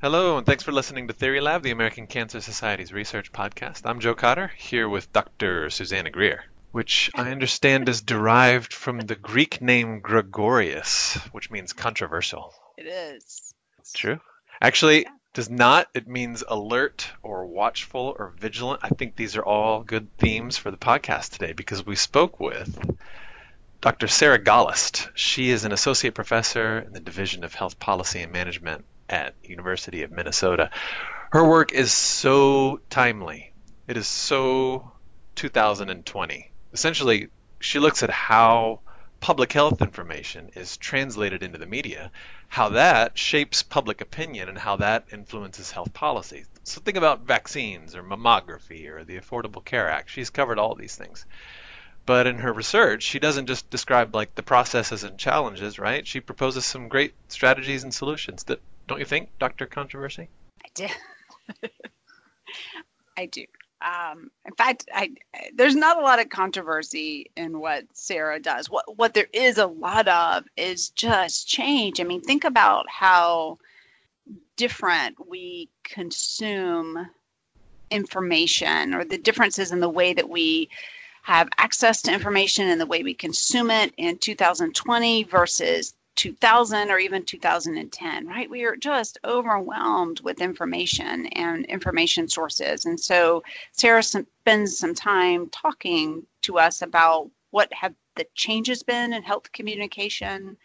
Hello, and thanks for listening to Theory Lab, the American Cancer Society's research podcast. I'm Joe Cotter, here with Dr. Susanna Greer, which I understand is derived from the Greek name Gregorius, which means controversial. It is. True? Actually, does not. It means alert or watchful or vigilant. I think these are all good themes for the podcast today because we spoke with Dr. Sarah Gollust. She is an associate professor in the Division of Health Policy and Management at University of Minnesota. Her work is so timely. It is so 2020. Essentially, she looks at how public health information is translated into the media, how that shapes public opinion, and how that influences health policy. So think about vaccines or mammography or the Affordable Care Act. She's covered all these things. But in her research, she doesn't just describe like the processes and challenges, right? She proposes some great strategies and solutions that don't you think, Dr. Controversy? I do. I do. Um, in fact, I, there's not a lot of controversy in what Sarah does. What what there is a lot of is just change. I mean, think about how different we consume information, or the differences in the way that we have access to information and the way we consume it in 2020 versus 2000 or even 2010, right? We are just overwhelmed with information and information sources. And so Sarah spends some time talking to us about what have the changes been in health communication.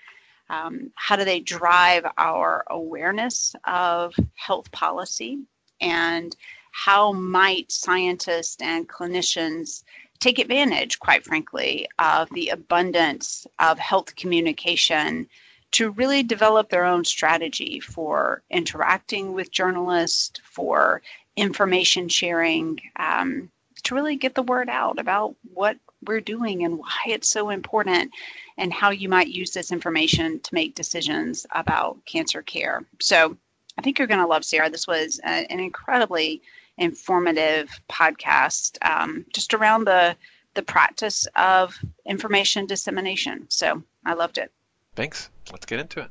Um, how do they drive our awareness of health policy? And how might scientists and clinicians take advantage, quite frankly, of the abundance of health communication to really develop their own strategy for interacting with journalists, for information sharing, um, to really get the word out about what we're doing and why it's so important and how you might use this information to make decisions about cancer care. So I think you're going to love Sarah. This was a, an incredibly informative podcast um, just around the the practice of information dissemination. So I loved it. Thanks. Let's get into it.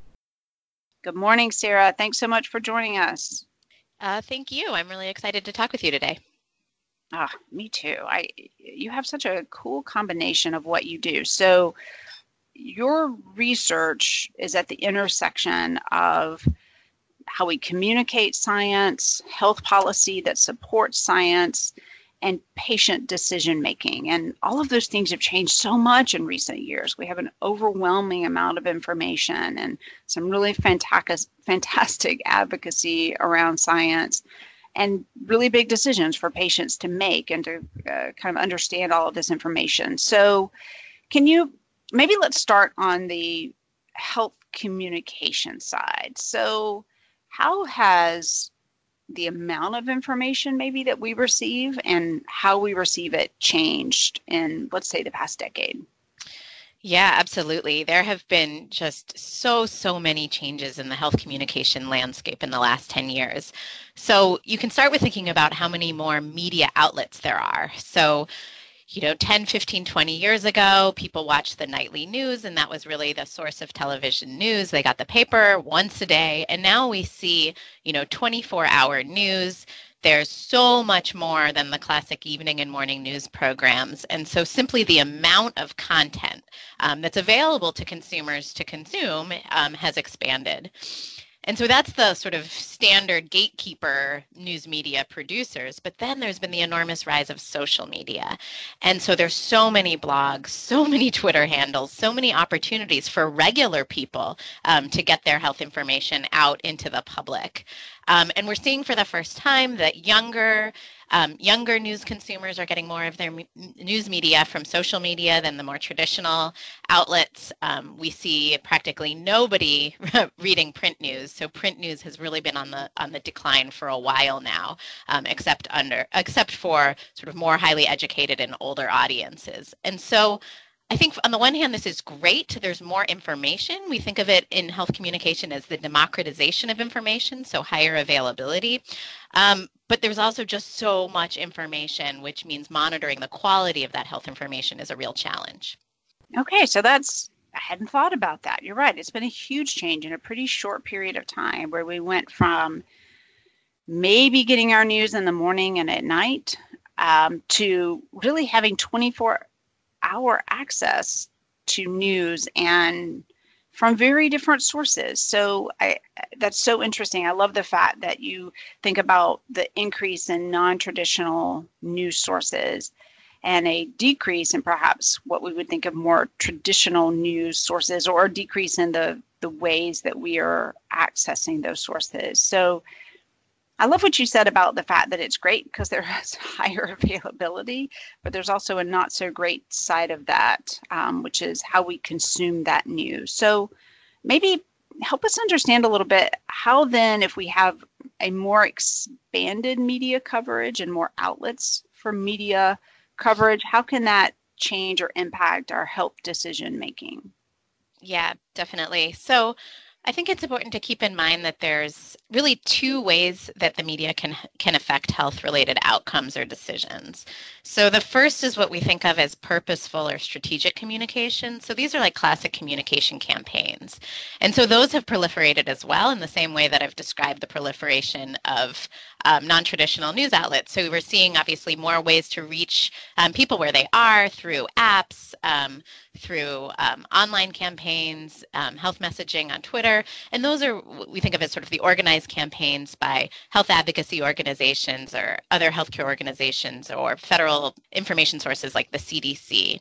Good morning, Sarah. Thanks so much for joining us. Uh, thank you. I'm really excited to talk with you today. Ah, me too. I you have such a cool combination of what you do. So your research is at the intersection of how we communicate science, health policy that supports science, and patient decision making. And all of those things have changed so much in recent years. We have an overwhelming amount of information and some really fantastic, fantastic advocacy around science and really big decisions for patients to make and to uh, kind of understand all of this information. So, can you maybe let's start on the health communication side? So, how has the amount of information maybe that we receive and how we receive it changed in let's say the past decade yeah, absolutely. There have been just so, so many changes in the health communication landscape in the last 10 years. So you can start with thinking about how many more media outlets there are. So you know 10 15 20 years ago people watched the nightly news and that was really the source of television news. They got the paper once a day and now we see you know 24 hour news. There's so much more than the classic evening and morning news programs and so simply the amount of content um, that's available to consumers to consume um, has expanded and so that's the sort of standard gatekeeper news media producers. But then there's been the enormous rise of social media. And so there's so many blogs, so many Twitter handles, so many opportunities for regular people um, to get their health information out into the public. Um, and we're seeing for the first time that younger um, younger news consumers are getting more of their m- news media from social media than the more traditional outlets. Um, we see practically nobody reading print news, so print news has really been on the on the decline for a while now, um, except under except for sort of more highly educated and older audiences. And so I think on the one hand, this is great. There's more information. We think of it in health communication as the democratization of information, so higher availability. Um, but there's also just so much information, which means monitoring the quality of that health information is a real challenge. Okay, so that's, I hadn't thought about that. You're right. It's been a huge change in a pretty short period of time where we went from maybe getting our news in the morning and at night um, to really having 24 hour access to news and from very different sources. So I that's so interesting. I love the fact that you think about the increase in non-traditional news sources and a decrease in perhaps what we would think of more traditional news sources or a decrease in the the ways that we are accessing those sources. So I love what you said about the fact that it's great because there is higher availability, but there's also a not so great side of that, um, which is how we consume that news. So maybe help us understand a little bit how then, if we have a more expanded media coverage and more outlets for media coverage, how can that change or impact our help decision making? Yeah, definitely. So I think it's important to keep in mind that there's really two ways that the media can can affect health related outcomes or decisions. So the first is what we think of as purposeful or strategic communication. So these are like classic communication campaigns. And so those have proliferated as well in the same way that I've described the proliferation of um, non-traditional news outlets. So we're seeing obviously more ways to reach um, people where they are through apps, um, through um, online campaigns, um, health messaging on Twitter, and those are we think of as sort of the organized campaigns by health advocacy organizations or other healthcare organizations or federal information sources like the CDC.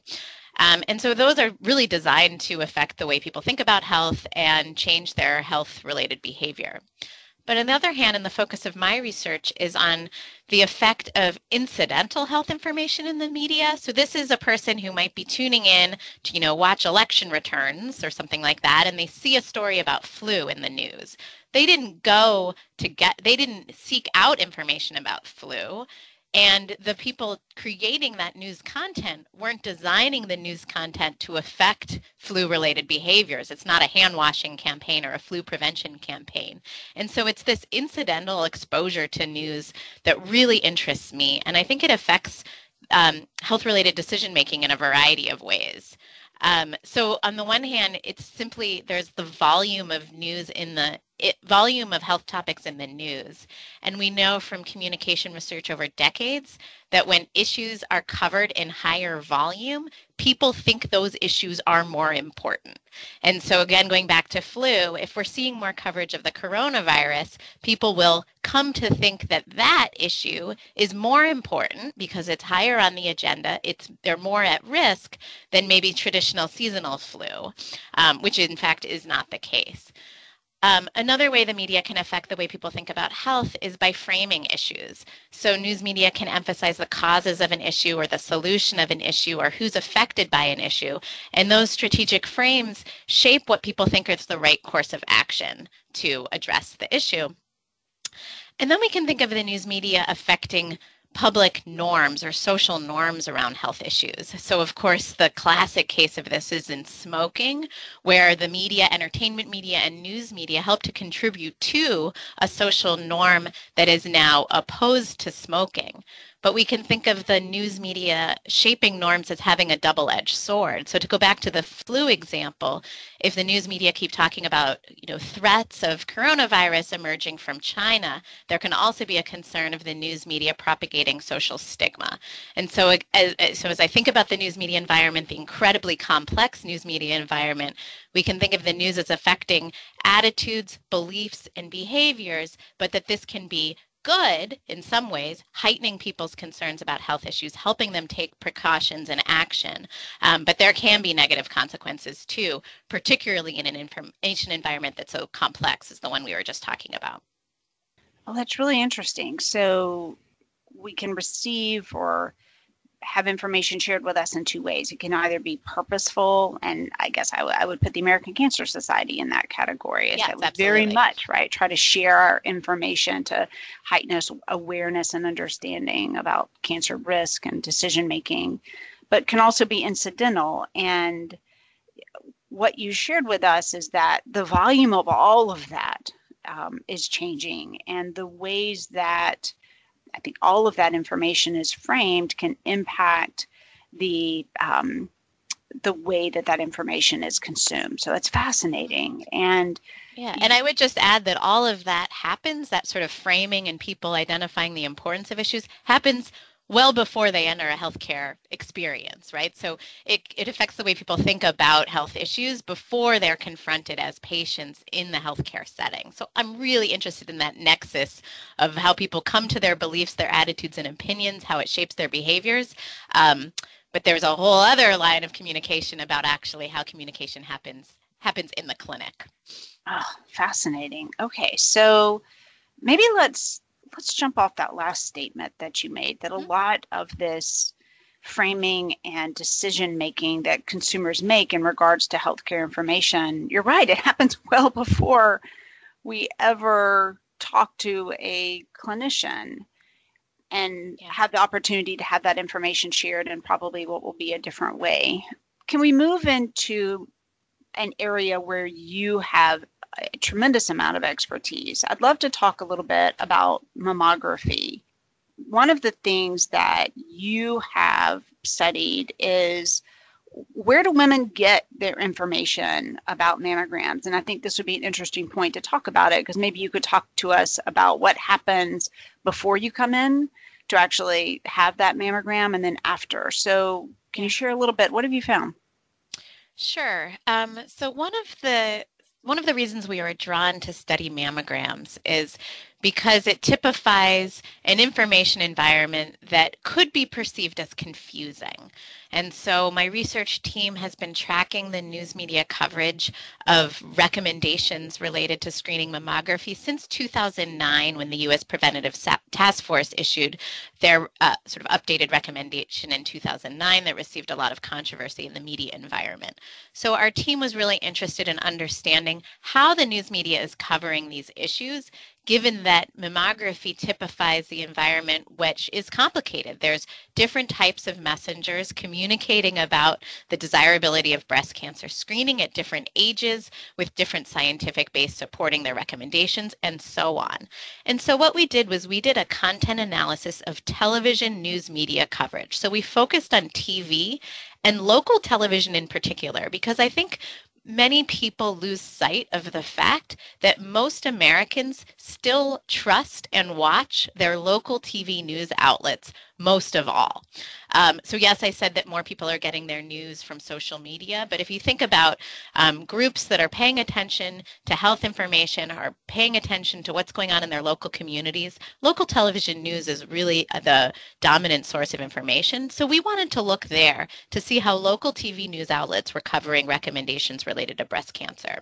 Um, and so those are really designed to affect the way people think about health and change their health related behavior. But on the other hand, and the focus of my research is on the effect of incidental health information in the media. So this is a person who might be tuning in to, you know, watch election returns or something like that, and they see a story about flu in the news. They didn't go to get, they didn't seek out information about flu and the people creating that news content weren't designing the news content to affect flu related behaviors. It's not a hand washing campaign or a flu prevention campaign. And so it's this incidental exposure to news that really interests me. And I think it affects um, health related decision making in a variety of ways. Um, so on the one hand, it's simply there's the volume of news in the it, volume of health topics in the news. And we know from communication research over decades that when issues are covered in higher volume, people think those issues are more important. And so, again, going back to flu, if we're seeing more coverage of the coronavirus, people will come to think that that issue is more important because it's higher on the agenda. It's they're more at risk than maybe traditional seasonal flu, um, which in fact is not the case. Um, another way the media can affect the way people think about health is by framing issues. So, news media can emphasize the causes of an issue or the solution of an issue or who's affected by an issue. And those strategic frames shape what people think is the right course of action to address the issue. And then we can think of the news media affecting public norms or social norms around health issues. So, of course, the classic case of this is in smoking, where the media, entertainment media, and news media help to contribute to a social norm that is now opposed to smoking but we can think of the news media shaping norms as having a double-edged sword. So to go back to the flu example, if the news media keep talking about you know threats of coronavirus emerging from China, there can also be a concern of the news media propagating social stigma. And so as, so as I think about the news media environment, the incredibly complex news media environment, we can think of the news as affecting attitudes, beliefs, and behaviors, but that this can be good in some ways, heightening people's concerns about health issues, helping them take precautions and action. Um, but there can be negative consequences too, particularly in an information environment that's so complex as the one we were just talking about. Well, that's really interesting. So we can receive or have information shared with us in two ways. It can either be purposeful, and I guess I, w- I would put the American Cancer Society in that category. Yes, that very much, right? Try to share our information to heighten us awareness and understanding about cancer risk and decision making, but can also be incidental. And what you shared with us is that the volume of all of that um, is changing, and the ways that I think all of that information is framed can impact the um, the way that that information is consumed. So it's fascinating. And yeah, and I would just add that all of that happens, that sort of framing and people identifying the importance of issues happens well before they enter a healthcare experience, right? So it, it affects the way people think about health issues before they're confronted as patients in the healthcare setting. So I'm really interested in that nexus of how people come to their beliefs, their attitudes and opinions, how it shapes their behaviors. Um, but there's a whole other line of communication about actually how communication happens happens in the clinic. Oh, fascinating. Okay, so maybe let's let's jump off that last statement that you made that a mm-hmm. lot of this framing and decision making that consumers make in regards to healthcare information, you're right, it happens well before we ever talk to a clinician and yeah. have the opportunity to have that information shared in probably what will be a different way. Can we move into an area where you have a tremendous amount of expertise? I'd love to talk a little bit about mammography. One of the things that you have studied is where do women get their information about mammograms? And I think this would be an interesting point to talk about it because maybe you could talk to us about what happens before you come in to actually have that mammogram and then after. So, can you share a little bit? What have you found? Sure. Um, so one of the one of the reasons we are drawn to study mammograms is because it typifies an information environment that could be perceived as confusing. And so my research team has been tracking the news media coverage of recommendations related to screening mammography since 2009 when the U.S. Preventative Task Force issued their uh, sort of updated recommendation in 2009 that received a lot of controversy in the media environment. So our team was really interested in understanding how the news media is covering these issues given that mammography typifies the environment, which is complicated. There's different types of messengers communicating about the desirability of breast cancer screening at different ages with different scientific base supporting their recommendations and so on. And so what we did was we did a content analysis of television news media coverage. So we focused on TV and local television in particular, because I think many people lose sight of the fact that most Americans still trust and watch their local TV news outlets most of all. Um, so, yes, I said that more people are getting their news from social media, but if you think about um, groups that are paying attention to health information, are paying attention to what's going on in their local communities, local television news is really the dominant source of information. So, we wanted to look there to see how local TV news outlets were covering recommendations related to breast cancer.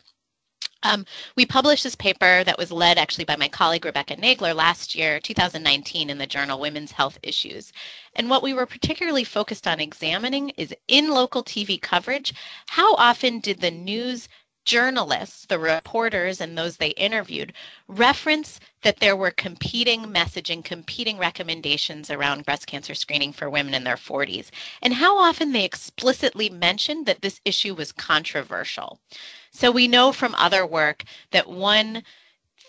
Um, we published this paper that was led actually by my colleague Rebecca Nagler last year, 2019, in the journal Women's Health Issues. And what we were particularly focused on examining is in local TV coverage, how often did the news journalists, the reporters, and those they interviewed reference that there were competing messaging, competing recommendations around breast cancer screening for women in their 40s, and how often they explicitly mentioned that this issue was controversial. So we know from other work that one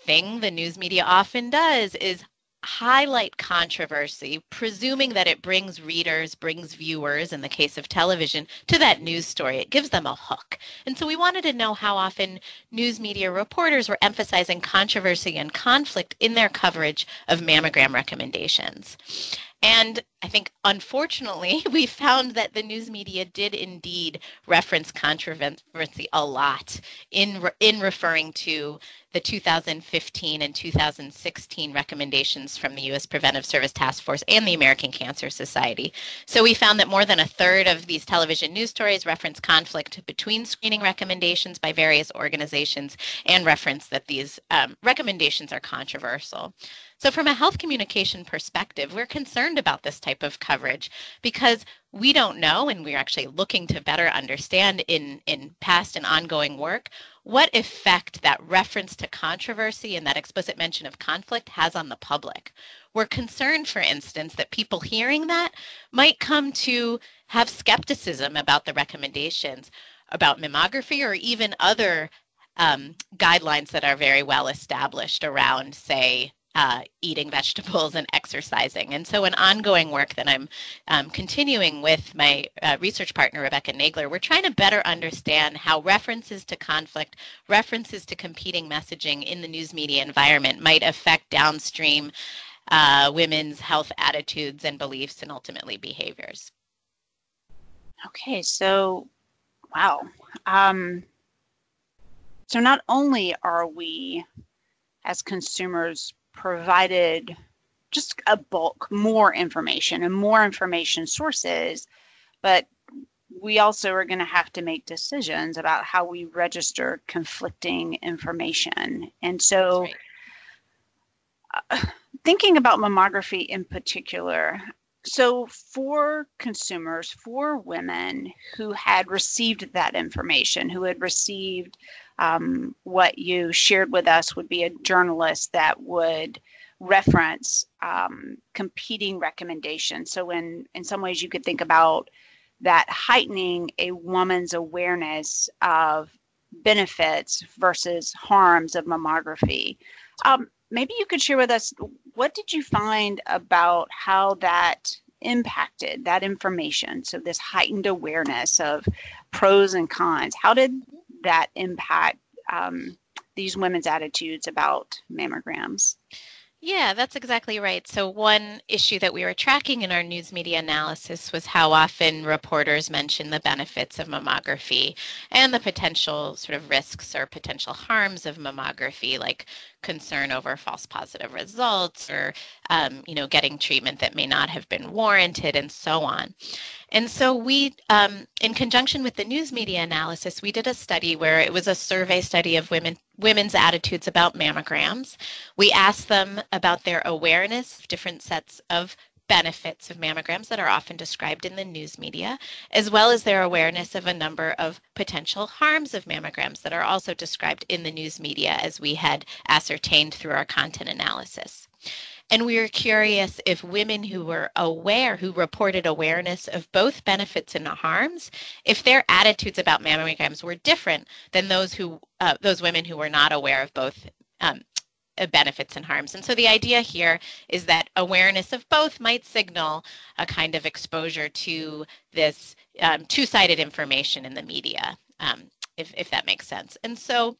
thing the news media often does is highlight controversy, presuming that it brings readers, brings viewers, in the case of television, to that news story. It gives them a hook. And so we wanted to know how often news media reporters were emphasizing controversy and conflict in their coverage of mammogram recommendations. And I think, unfortunately, we found that the news media did indeed reference controversy a lot in, re- in referring to the 2015 and 2016 recommendations from the U.S. Preventive Service Task Force and the American Cancer Society. So we found that more than a third of these television news stories reference conflict between screening recommendations by various organizations and reference that these um, recommendations are controversial. So, from a health communication perspective, we're concerned about this type of coverage because we don't know, and we're actually looking to better understand in, in past and ongoing work what effect that reference to controversy and that explicit mention of conflict has on the public. We're concerned, for instance, that people hearing that might come to have skepticism about the recommendations about mammography or even other um, guidelines that are very well established around, say, uh, eating vegetables and exercising. And so, an ongoing work that I'm um, continuing with my uh, research partner, Rebecca Nagler, we're trying to better understand how references to conflict, references to competing messaging in the news media environment might affect downstream uh, women's health attitudes and beliefs and ultimately behaviors. Okay, so wow. Um, so not only are we as consumers provided just a bulk more information and more information sources, but we also are going to have to make decisions about how we register conflicting information. And so, right. uh, thinking about mammography in particular, so for consumers, for women who had received that information, who had received um, what you shared with us would be a journalist that would reference um, competing recommendations. So in in some ways, you could think about that heightening a woman's awareness of benefits versus harms of mammography. Um, maybe you could share with us what did you find about how that impacted that information so this heightened awareness of pros and cons how did that impact um, these women's attitudes about mammograms yeah, that's exactly right. So, one issue that we were tracking in our news media analysis was how often reporters mention the benefits of mammography and the potential sort of risks or potential harms of mammography, like concern over false positive results or um, you know getting treatment that may not have been warranted and so on. And so we um, in conjunction with the news media analysis we did a study where it was a survey study of women women's attitudes about mammograms. We asked them about their awareness of different sets of benefits of mammograms that are often described in the news media, as well as their awareness of a number of potential harms of mammograms that are also described in the news media as we had ascertained through our content analysis. And we were curious if women who were aware, who reported awareness of both benefits and harms, if their attitudes about mammograms were different than those who, uh, those women who were not aware of both um, benefits and harms. And so the idea here is that awareness of both might signal a kind of exposure to this um, two-sided information in the media, um, if, if that makes sense. And so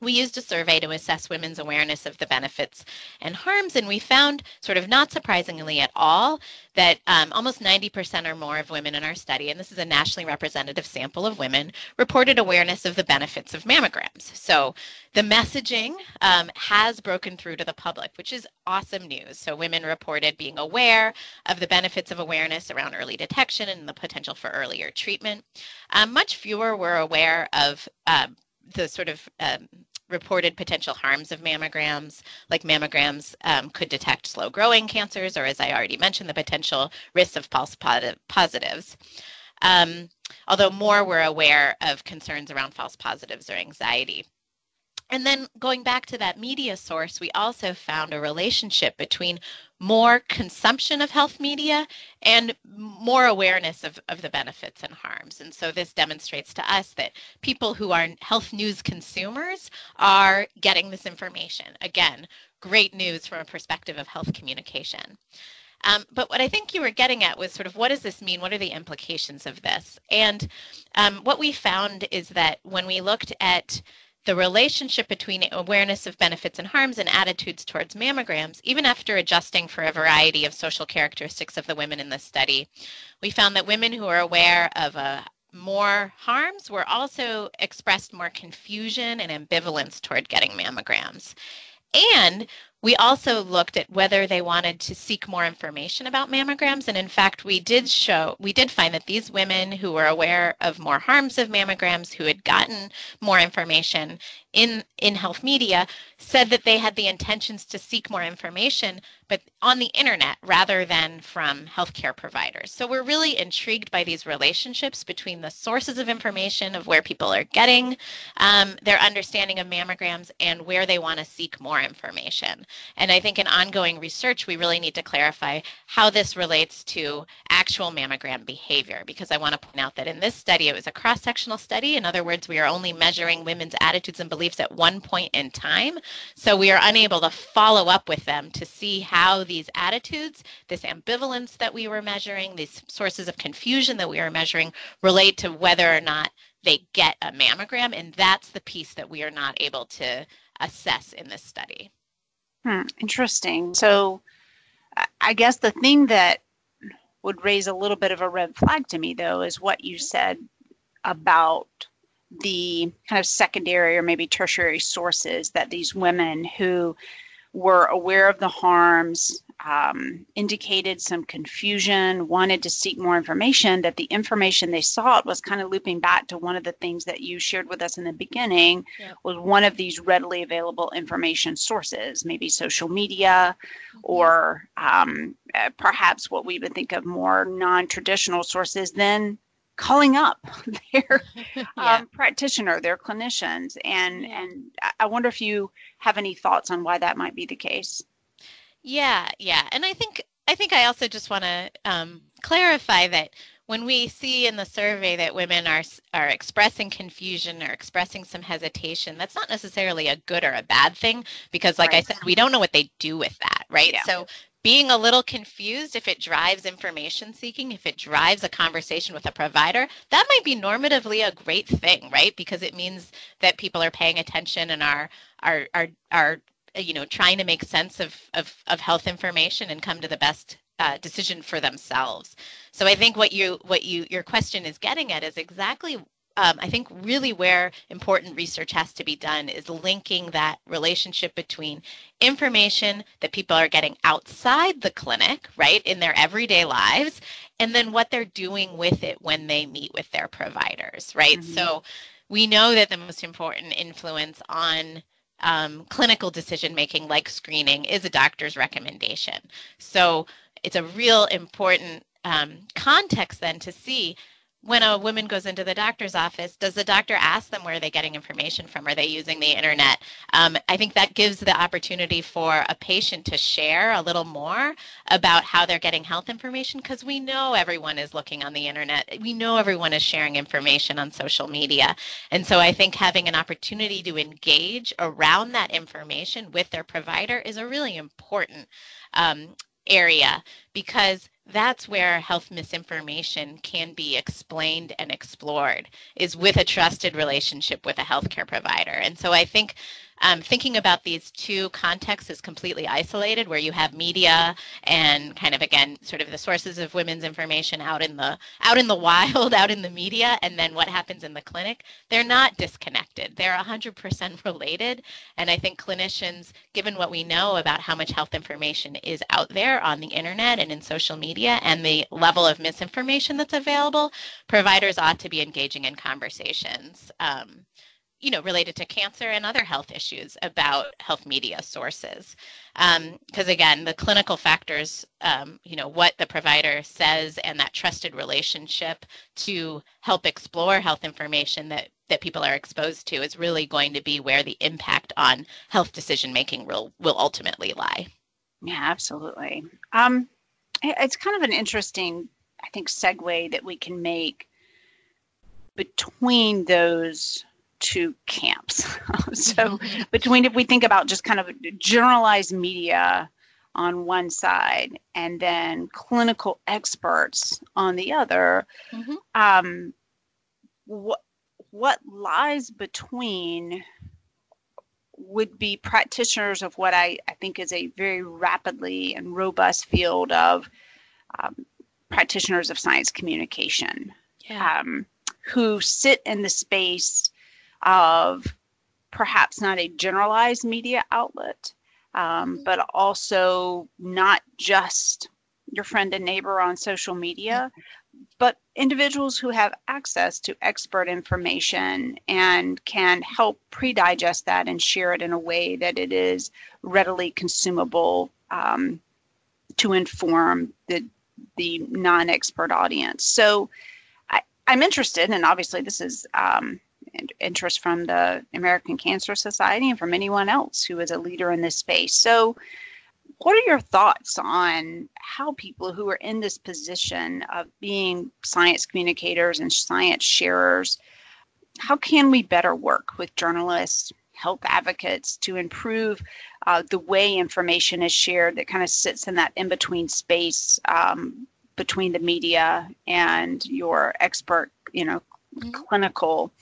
we used a survey to assess women's awareness of the benefits and harms, and we found, sort of not surprisingly at all, that um, almost 90% or more of women in our study, and this is a nationally representative sample of women, reported awareness of the benefits of mammograms. So the messaging um, has broken through to the public, which is awesome news. So women reported being aware of the benefits of awareness around early detection and the potential for earlier treatment. Um, much fewer were aware of um, the sort of um, reported potential harms of mammograms, like mammograms um, could detect slow growing cancers, or as I already mentioned, the potential risks of false positives. Um, although more were aware of concerns around false positives or anxiety. And then going back to that media source, we also found a relationship between more consumption of health media and more awareness of, of the benefits and harms. And so this demonstrates to us that people who are health news consumers are getting this information. Again, great news from a perspective of health communication. Um, but what I think you were getting at was sort of what does this mean? What are the implications of this? And um, what we found is that when we looked at the relationship between awareness of benefits and harms and attitudes towards mammograms, even after adjusting for a variety of social characteristics of the women in the study, we found that women who are aware of uh, more harms were also expressed more confusion and ambivalence toward getting mammograms. And we also looked at whether they wanted to seek more information about mammograms. And in fact, we did show, we did find that these women who were aware of more harms of mammograms, who had gotten more information in, in health media, said that they had the intentions to seek more information, but on the internet rather than from healthcare providers. So we're really intrigued by these relationships between the sources of information of where people are getting um, their understanding of mammograms and where they want to seek more information. And I think in ongoing research, we really need to clarify how this relates to actual mammogram behavior, because I want to point out that in this study, it was a cross sectional study. In other words, we are only measuring women's attitudes and beliefs at one point in time. So we are unable to follow up with them to see how these attitudes, this ambivalence that we were measuring, these sources of confusion that we are measuring relate to whether or not they get a mammogram. And that's the piece that we are not able to assess in this study. Hmm, interesting. So I guess the thing that would raise a little bit of a red flag to me, though, is what you said about the kind of secondary or maybe tertiary sources that these women who were aware of the harms, um, indicated some confusion, wanted to seek more information, that the information they sought was kind of looping back to one of the things that you shared with us in the beginning yeah. was one of these readily available information sources, maybe social media mm-hmm. or um, uh, perhaps what we would think of more non-traditional sources, then calling up their yeah. um, practitioner, their clinicians. And, and I wonder if you have any thoughts on why that might be the case. Yeah, yeah, and I think I think I also just want to um, clarify that when we see in the survey that women are are expressing confusion or expressing some hesitation, that's not necessarily a good or a bad thing because, like right. I said, we don't know what they do with that, right? Yeah. So being a little confused if it drives information seeking, if it drives a conversation with a provider, that might be normatively a great thing, right? Because it means that people are paying attention and are are are are you know trying to make sense of of, of health information and come to the best uh, decision for themselves so i think what you what you your question is getting at is exactly um, I think really where important research has to be done is linking that relationship between information that people are getting outside the clinic, right, in their everyday lives, and then what they're doing with it when they meet with their providers, right? Mm-hmm. So we know that the most important influence on um, clinical decision making, like screening, is a doctor's recommendation. So it's a real important um, context then to see when a woman goes into the doctor's office, does the doctor ask them where are they getting information from? Are they using the internet? Um, I think that gives the opportunity for a patient to share a little more about how they're getting health information because we know everyone is looking on the internet. We know everyone is sharing information on social media. And so I think having an opportunity to engage around that information with their provider is a really important um, area because that's where health misinformation can be explained and explored is with a trusted relationship with a healthcare provider. And so I think um, thinking about these two contexts is completely isolated, where you have media and kind of again sort of the sources of women's information out in the out in the wild, out in the media, and then what happens in the clinic. They're not disconnected. They're 100% related. And I think clinicians, given what we know about how much health information is out there on the internet and in social media, and the level of misinformation that's available, providers ought to be engaging in conversations. Um, you know, related to cancer and other health issues about health media sources. Because um, again, the clinical factors, um, you know, what the provider says and that trusted relationship to help explore health information that that people are exposed to is really going to be where the impact on health decision making will will ultimately lie. Yeah, absolutely. Um, it's kind of an interesting, I think, segue that we can make between those two camps. so mm-hmm. between if we think about just kind of generalized media on one side and then clinical experts on the other, mm-hmm. um, what what lies between would be practitioners of what I, I think is a very rapidly and robust field of um, practitioners of science communication yeah. um, who sit in the space of perhaps not a generalized media outlet, um, mm-hmm. but also not just your friend and neighbor on social media, but individuals who have access to expert information and can help pre-digest that and share it in a way that it is readily consumable um, to inform the the non-expert audience. So I, am interested, and obviously this is um, interest from the American Cancer Society and from anyone else who is a leader in this space. So, what are your thoughts on how people who are in this position of being science communicators and science sharers, how can we better work with journalists, health advocates to improve uh, the way information is shared that kind of sits in that in between space um, between the media and your expert, you know, mm-hmm. clinical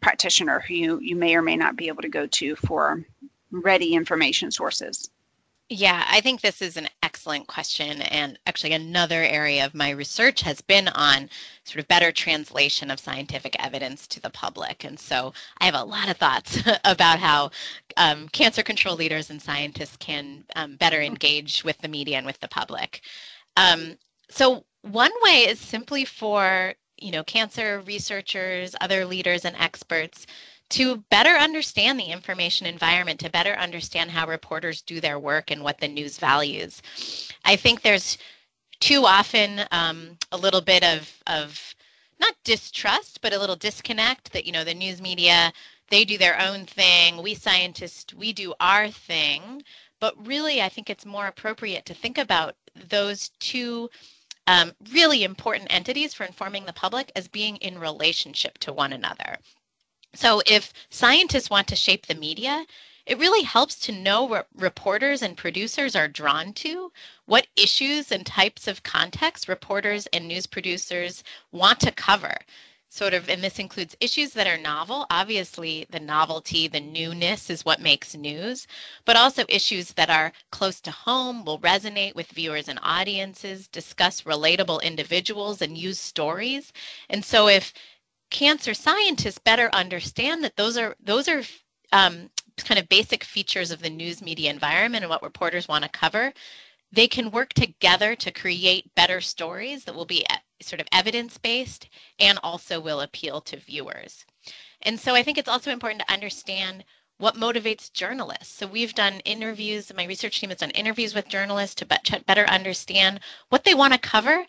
practitioner who you, you may or may not be able to go to for ready information sources. Yeah, I think this is an excellent question. And actually, another area of my research has been on sort of better translation of scientific evidence to the public. And so I have a lot of thoughts about how um, cancer control leaders and scientists can um, better engage with the media and with the public. Um, so, one way is simply for you know cancer researchers, other leaders, and experts to better understand the information environment, to better understand how reporters do their work and what the news values. I think there's too often um, a little bit of, of not distrust, but a little disconnect that, you know, the news media, they do their own thing. We scientists, we do our thing. But really, I think it's more appropriate to think about those two um, really important entities for informing the public as being in relationship to one another. So if scientists want to shape the media, it really helps to know what reporters and producers are drawn to, what issues and types of context reporters and news producers want to cover. Sort of, and this includes issues that are novel. Obviously, the novelty, the newness is what makes news, but also issues that are close to home, will resonate with viewers and audiences, discuss relatable individuals, and use stories. And so, if cancer scientists better understand that those are those are um, kind of basic features of the news media environment and what reporters want to cover they can work together to create better stories that will be sort of evidence based and also will appeal to viewers and so i think it's also important to understand what motivates journalists. So we've done interviews, my research team has done interviews with journalists to better understand what they want to cover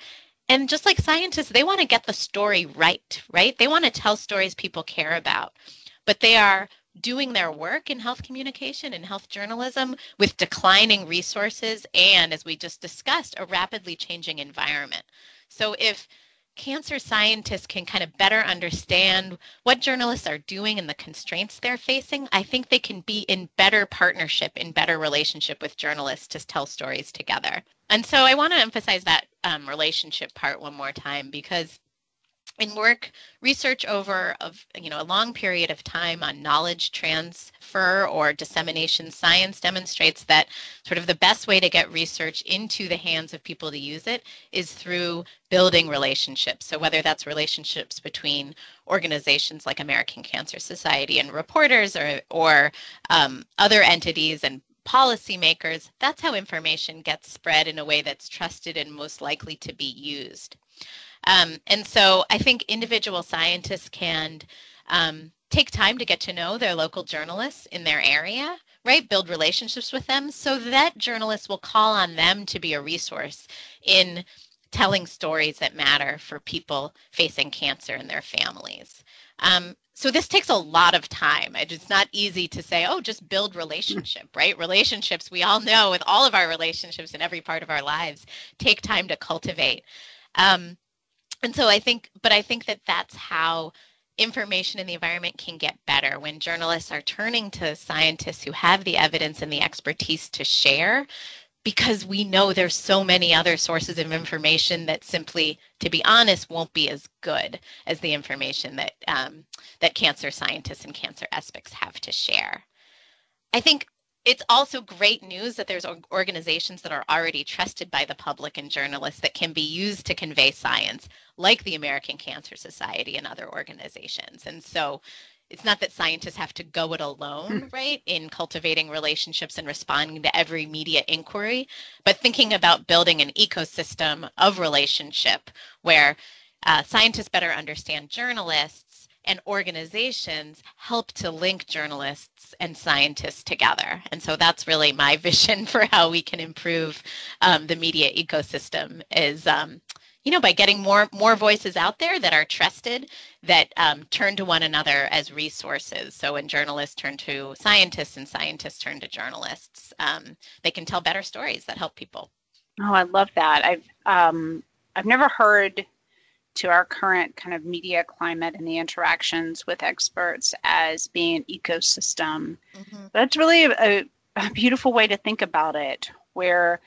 and just like scientists, they want to get the story right, right? They want to tell stories people care about, but they are doing their work in health communication and health journalism with declining resources and, as we just discussed, a rapidly changing environment. So if cancer scientists can kind of better understand what journalists are doing and the constraints they're facing, I think they can be in better partnership, in better relationship with journalists to tell stories together. And so I want to emphasize that um, relationship part one more time because in work research over of you know a long period of time on knowledge transfer or dissemination. Science demonstrates that sort of the best way to get research into the hands of people to use it is through building relationships. So whether that's relationships between organizations like american cancer society and reporters or or um, other entities and policymakers that's how information gets spread in a way that's trusted and most likely to be used um, and so I think individual scientists can um, take time to get to know their local journalists in their area, right? Build relationships with them so that journalists will call on them to be a resource in telling stories that matter for people facing cancer and their families. Um, so this takes a lot of time. It's not easy to say, oh, just build relationship, right? Relationships, we all know with all of our relationships in every part of our lives, take time to cultivate. Um, and so I think, but I think that that's how information in the environment can get better when journalists are turning to scientists who have the evidence and the expertise to share because we know there's so many other sources of information that simply to be honest won't be as good as the information that um, that cancer scientists and cancer experts have to share. I think it's also great news that there's organizations that are already trusted by the public and journalists that can be used to convey science, like the American Cancer Society and other organizations. And so it's not that scientists have to go it alone, hmm. right, in cultivating relationships and responding to every media inquiry, but thinking about building an ecosystem of relationship where uh, scientists better understand journalists and organizations help to link journalists and scientists together. And so that's really my vision for how we can improve um, the media ecosystem is, um, you know, by getting more more voices out there that are trusted, that um, turn to one another as resources. So when journalists turn to scientists and scientists turn to journalists, um, they can tell better stories that help people. Oh, I love that. I've um, I've never heard to our current kind of media climate and the interactions with experts as being an ecosystem. Mm-hmm. That's really a, a beautiful way to think about it, where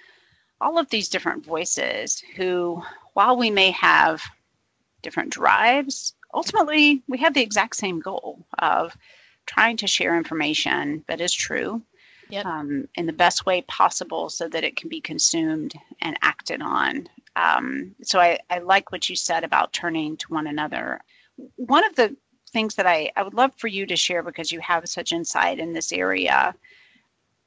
all of these different voices who, while we may have different drives, ultimately we have the exact same goal of trying to share information that is true yep. um, in the best way possible so that it can be consumed and acted on. Um, so I, I like what you said about turning to one another. One of the things that I, I would love for you to share because you have such insight in this area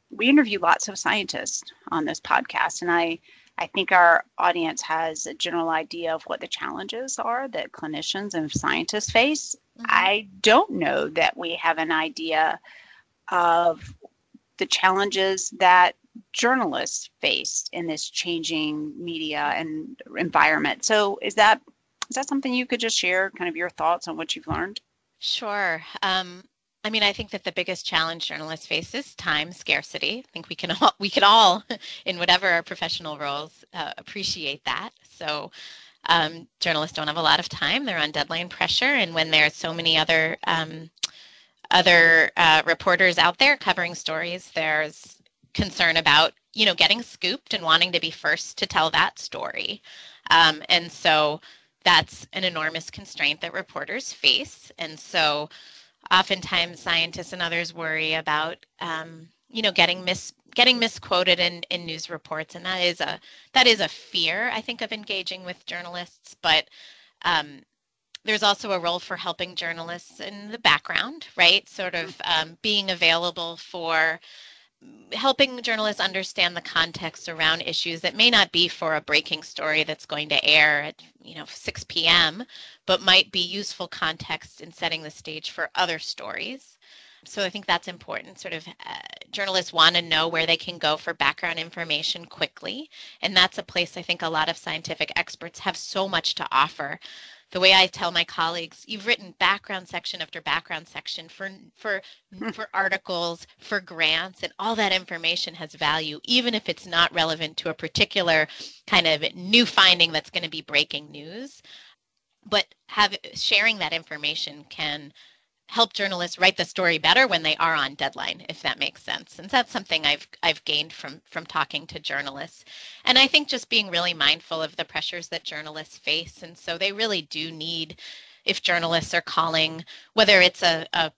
we interview lots of scientists on this podcast, and I I think our audience has a general idea of what the challenges are that clinicians and scientists face. Mm-hmm. I don't know that we have an idea of the challenges that journalists face in this changing media and environment. So is that is that something you could just share kind of your thoughts on what you've learned? Sure. Um, I mean, I think that the biggest challenge journalists face is time scarcity. I think we can all, we can all, in whatever our professional roles, uh, appreciate that. So, um, journalists don't have a lot of time; they're on deadline pressure, and when there's so many other um, other uh, reporters out there covering stories, there's concern about you know getting scooped and wanting to be first to tell that story, um, and so that's an enormous constraint that reporters face, and so oftentimes scientists and others worry about um, you know getting mis getting misquoted in, in news reports. And that is a that is a fear i think of engaging with journalists. But um, there's also a role for helping journalists in the background right? Sort of um, being available for helping journalists understand the context around issues that may not be for a breaking story that's going to air at you know 6 p.m but might be useful context in setting the stage for other stories. So i think that's important sort of uh, journalists want to know where they can go for background information quickly. And that's a place i think a lot of scientific experts have so much to offer the way I tell my colleagues, you've written background section after background section for for hmm. for articles, for grants, and all that information has value, even if it's not relevant to a particular kind of new finding that's going to be breaking news. But have sharing that information can help journalists write the story better when they are on deadline if that makes sense. And that's something i've i've gained from from talking to journalists. And i think just being really mindful of the pressures that journalists face. And so they really do need if journalists are calling whether it's a a,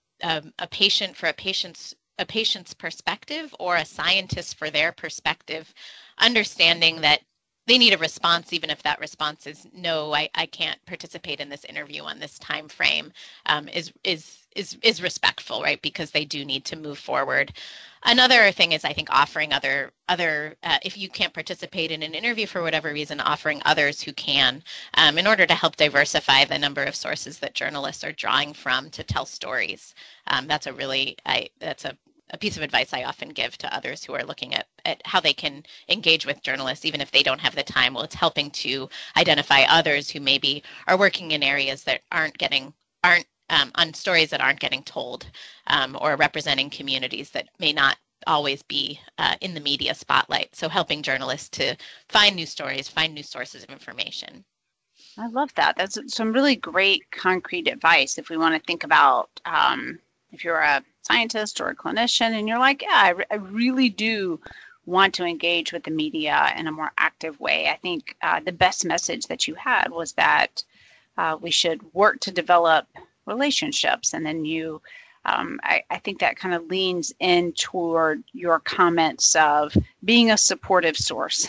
a, patient for a patient's a patient's perspective or a scientist for their perspective understanding that they need a response even if that response is no i, I can't participate in this interview on this time frame um, is is is is respectful right? Because they do need to move forward. Another thing is i think offering other other uh, if you can't participate in an interview for whatever reason offering others who can um, in order to help diversify the number of sources that journalists are drawing from to tell stories. Um, that's a really I, that's a a piece of advice I often give to others who are looking at, at how they can engage with journalists, even if they don't have the time. Well, it's helping to identify others who maybe are working in areas that aren't getting aren't um, on stories that aren't getting told um, or representing communities that may not always be uh, in the media spotlight. So helping journalists to find new stories, find new sources of information. I love that. That's some really great concrete advice if we want to think about um, if you're a scientist or a clinician and you're like, yeah, I, re- I really do want to engage with the media in a more active way. I think uh, the best message that you had was that uh, we should work to develop relationships. And then you, um, I, I, think that kind of leans in toward your comments of being a supportive source.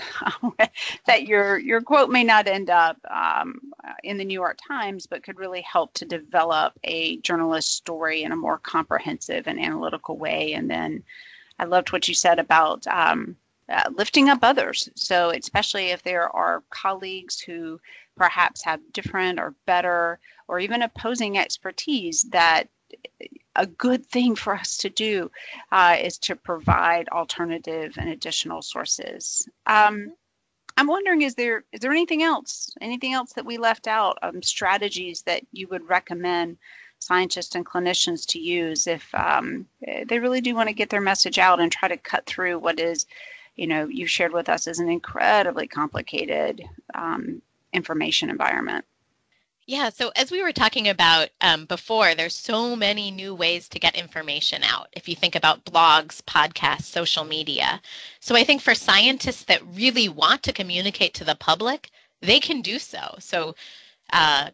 that your your quote may not end up um, in the New York Times, but could really help to develop a journalist story in a more comprehensive and analytical way. And then I loved what you said about um, uh, lifting up others. So, especially if there are colleagues who perhaps have different or better or even opposing expertise, that a good thing for us to do uh, is to provide alternative and additional sources. Um, I'm wondering, is there is there anything else, anything else that we left out, um, strategies that you would recommend scientists and clinicians to use if um, they really do want to get their message out and try to cut through what is, you know, you shared with us is an incredibly complicated um, information environment. Yeah, so as we were talking about um, before, there's so many new ways to get information out. If you think about blogs, podcasts, social media. So I think for scientists that really want to communicate to the public, they can do so. So uh,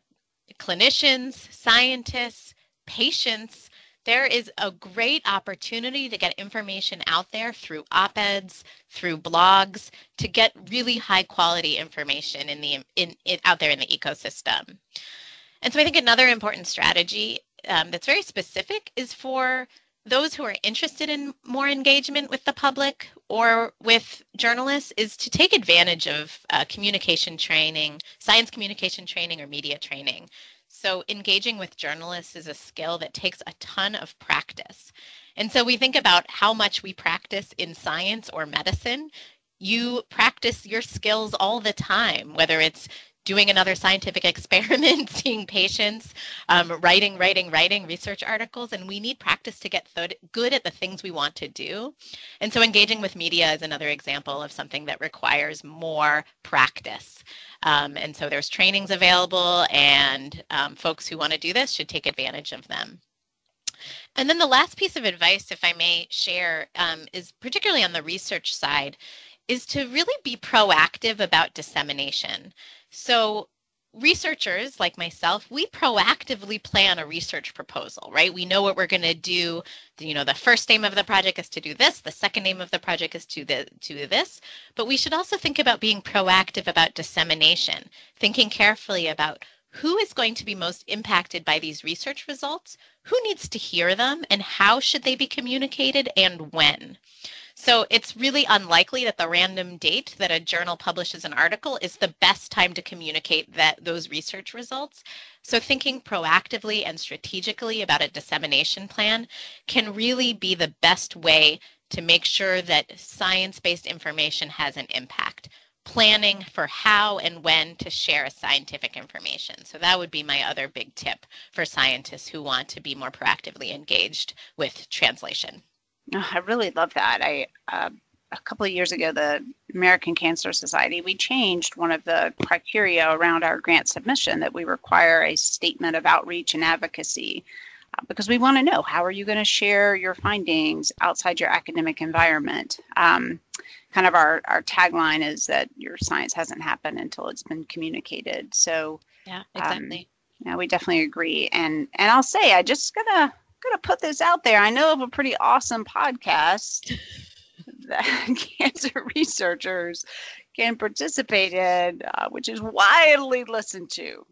clinicians, scientists, patients, there is a great opportunity to get information out there through op-eds, through blogs, to get really high quality information in the in, in out there in the ecosystem. And so I think another important strategy um, that's very specific is for those who are interested in more engagement with the public or with journalists is to take advantage of uh, communication training, science communication training, or media training. So, engaging with journalists is a skill that takes a ton of practice. And so, we think about how much we practice in science or medicine. You practice your skills all the time, whether it's doing another scientific experiment, seeing patients, um, writing, writing, writing research articles, and we need practice to get th- good at the things we want to do. And so engaging with media is another example of something that requires more practice. Um, and so there's trainings available, and um, folks who want to do this should take advantage of them. And then the last piece of advice, if I may share, um, is particularly on the research side, is to really be proactive about dissemination. So researchers like myself, we proactively plan a research proposal, right? We know what we're going to do. You know, the first name of the project is to do this. The second name of the project is to the to this. But we should also think about being proactive about dissemination, thinking carefully about who is going to be most impacted by these research results, who needs to hear them, and how should they be communicated and when. So it's really unlikely that the random date that a journal publishes an article is the best time to communicate that those research results. So thinking proactively and strategically about a dissemination plan can really be the best way to make sure that science-based information has an impact planning for how and when to share scientific information. So that would be my other big tip for scientists who want to be more proactively engaged with translation. Oh, I really love that. I uh, a couple of years ago, the American Cancer Society, we changed one of the criteria around our grant submission that we require a statement of outreach and advocacy uh, because we want to know how are you going to share your findings outside your academic environment. Um, kind of our, our tagline is that your science hasn't happened until it's been communicated. So yeah, exactly. Um, yeah, we definitely agree. And and I'll say I just gonna gonna put this out there. I know of a pretty awesome podcast that cancer researchers can participate in, uh, which is widely listened to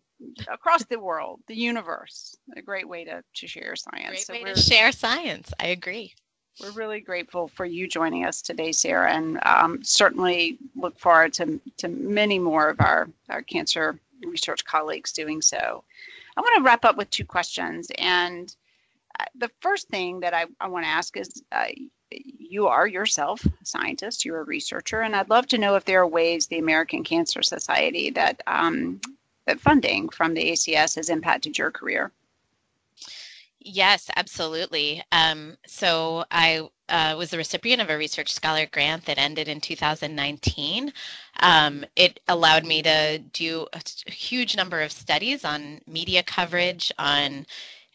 across the world, the universe. A great way to, to share science. Great so way to share science. I agree. We're really grateful for you joining us today, Sarah, and um, certainly look forward to, to many more of our, our cancer research colleagues doing so. I want to wrap up with two questions. And the first thing that I, I want to ask is uh, you are yourself a scientist, you're a researcher, and I'd love to know if there are ways the American Cancer Society that, um, that funding from the ACS has impacted your career. Yes, absolutely. Um, so I uh, was the recipient of a research scholar grant that ended in 2019. Um, it allowed me to do a huge number of studies on media coverage, on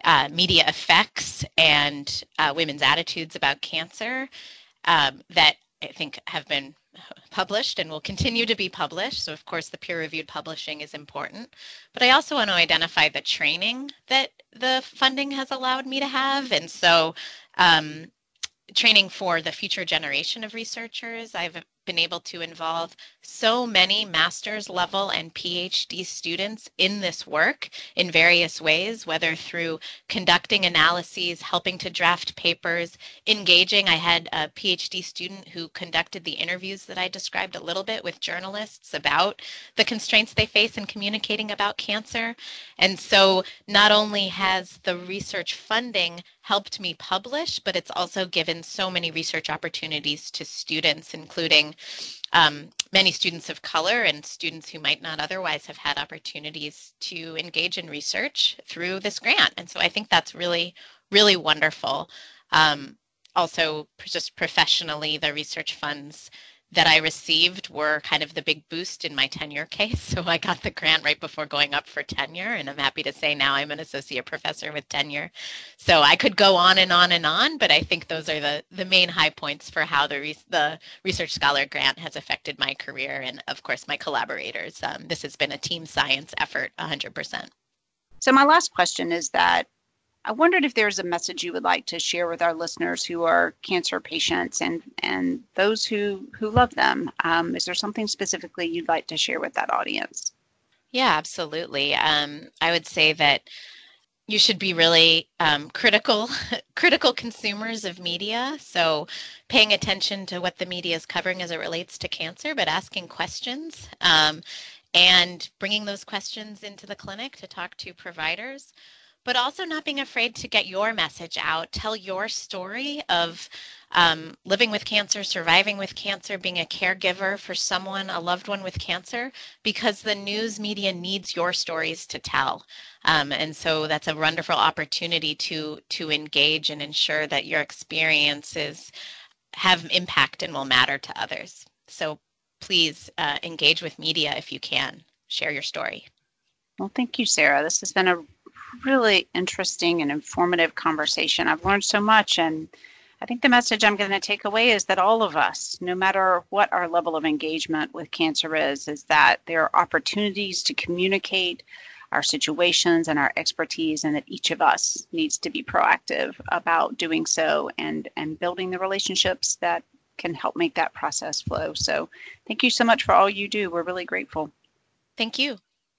uh, media effects and uh, women's attitudes about cancer um, that I think have been published and will continue to be published. So, of course, the peer reviewed publishing is important. But I also want to identify the training that the funding has allowed me to have. And so, um, training for the future generation of researchers. I've been able to involve so many master's level and PhD students in this work in various ways, whether through conducting analyses, helping to draft papers, engaging. I had a PhD student who conducted the interviews that I described a little bit with journalists about the constraints they face in communicating about cancer. And so not only has the research funding helped me publish, but it's also given so many research opportunities to students, including um, many students of color and students who might not otherwise have had opportunities to engage in research through this grant. And so I think that's really, really wonderful. Um, also, just professionally, the research funds that I received were kind of the big boost in my tenure case. So I got the grant right before going up for tenure, and I'm happy to say now I'm an associate professor with tenure. So I could go on and on and on, but I think those are the the main high points for how the re- the research scholar grant has affected my career and of course my collaborators. Um, this has been a team science effort, 100%. So my last question is that I wondered if there's a message you would like to share with our listeners who are cancer patients and and those who who love them. Um, is there something specifically you'd like to share with that audience? Yeah, absolutely. Um, I would say that you should be really um, critical critical consumers of media so paying attention to what the media is covering as it relates to cancer but asking questions um, and bringing those questions into the clinic to talk to providers but also not being afraid to get your message out, tell your story of um, living with cancer, surviving with cancer, being a caregiver for someone, a loved one with cancer, because the news media needs your stories to tell. Um, and so that's a wonderful opportunity to to engage and ensure that your experiences have impact and will matter to others. So please uh, engage with media if you can. Share your story. Well, thank you, Sarah. This has been a really interesting and informative conversation. I've learned so much, and I think the message I'm going to take away is that all of us, no matter what our level of engagement with cancer is, is that there are opportunities to communicate our situations and our expertise, and that each of us needs to be proactive about doing so and, and building the relationships that can help make that process flow. So, thank you so much for all you do. We're really grateful. Thank you.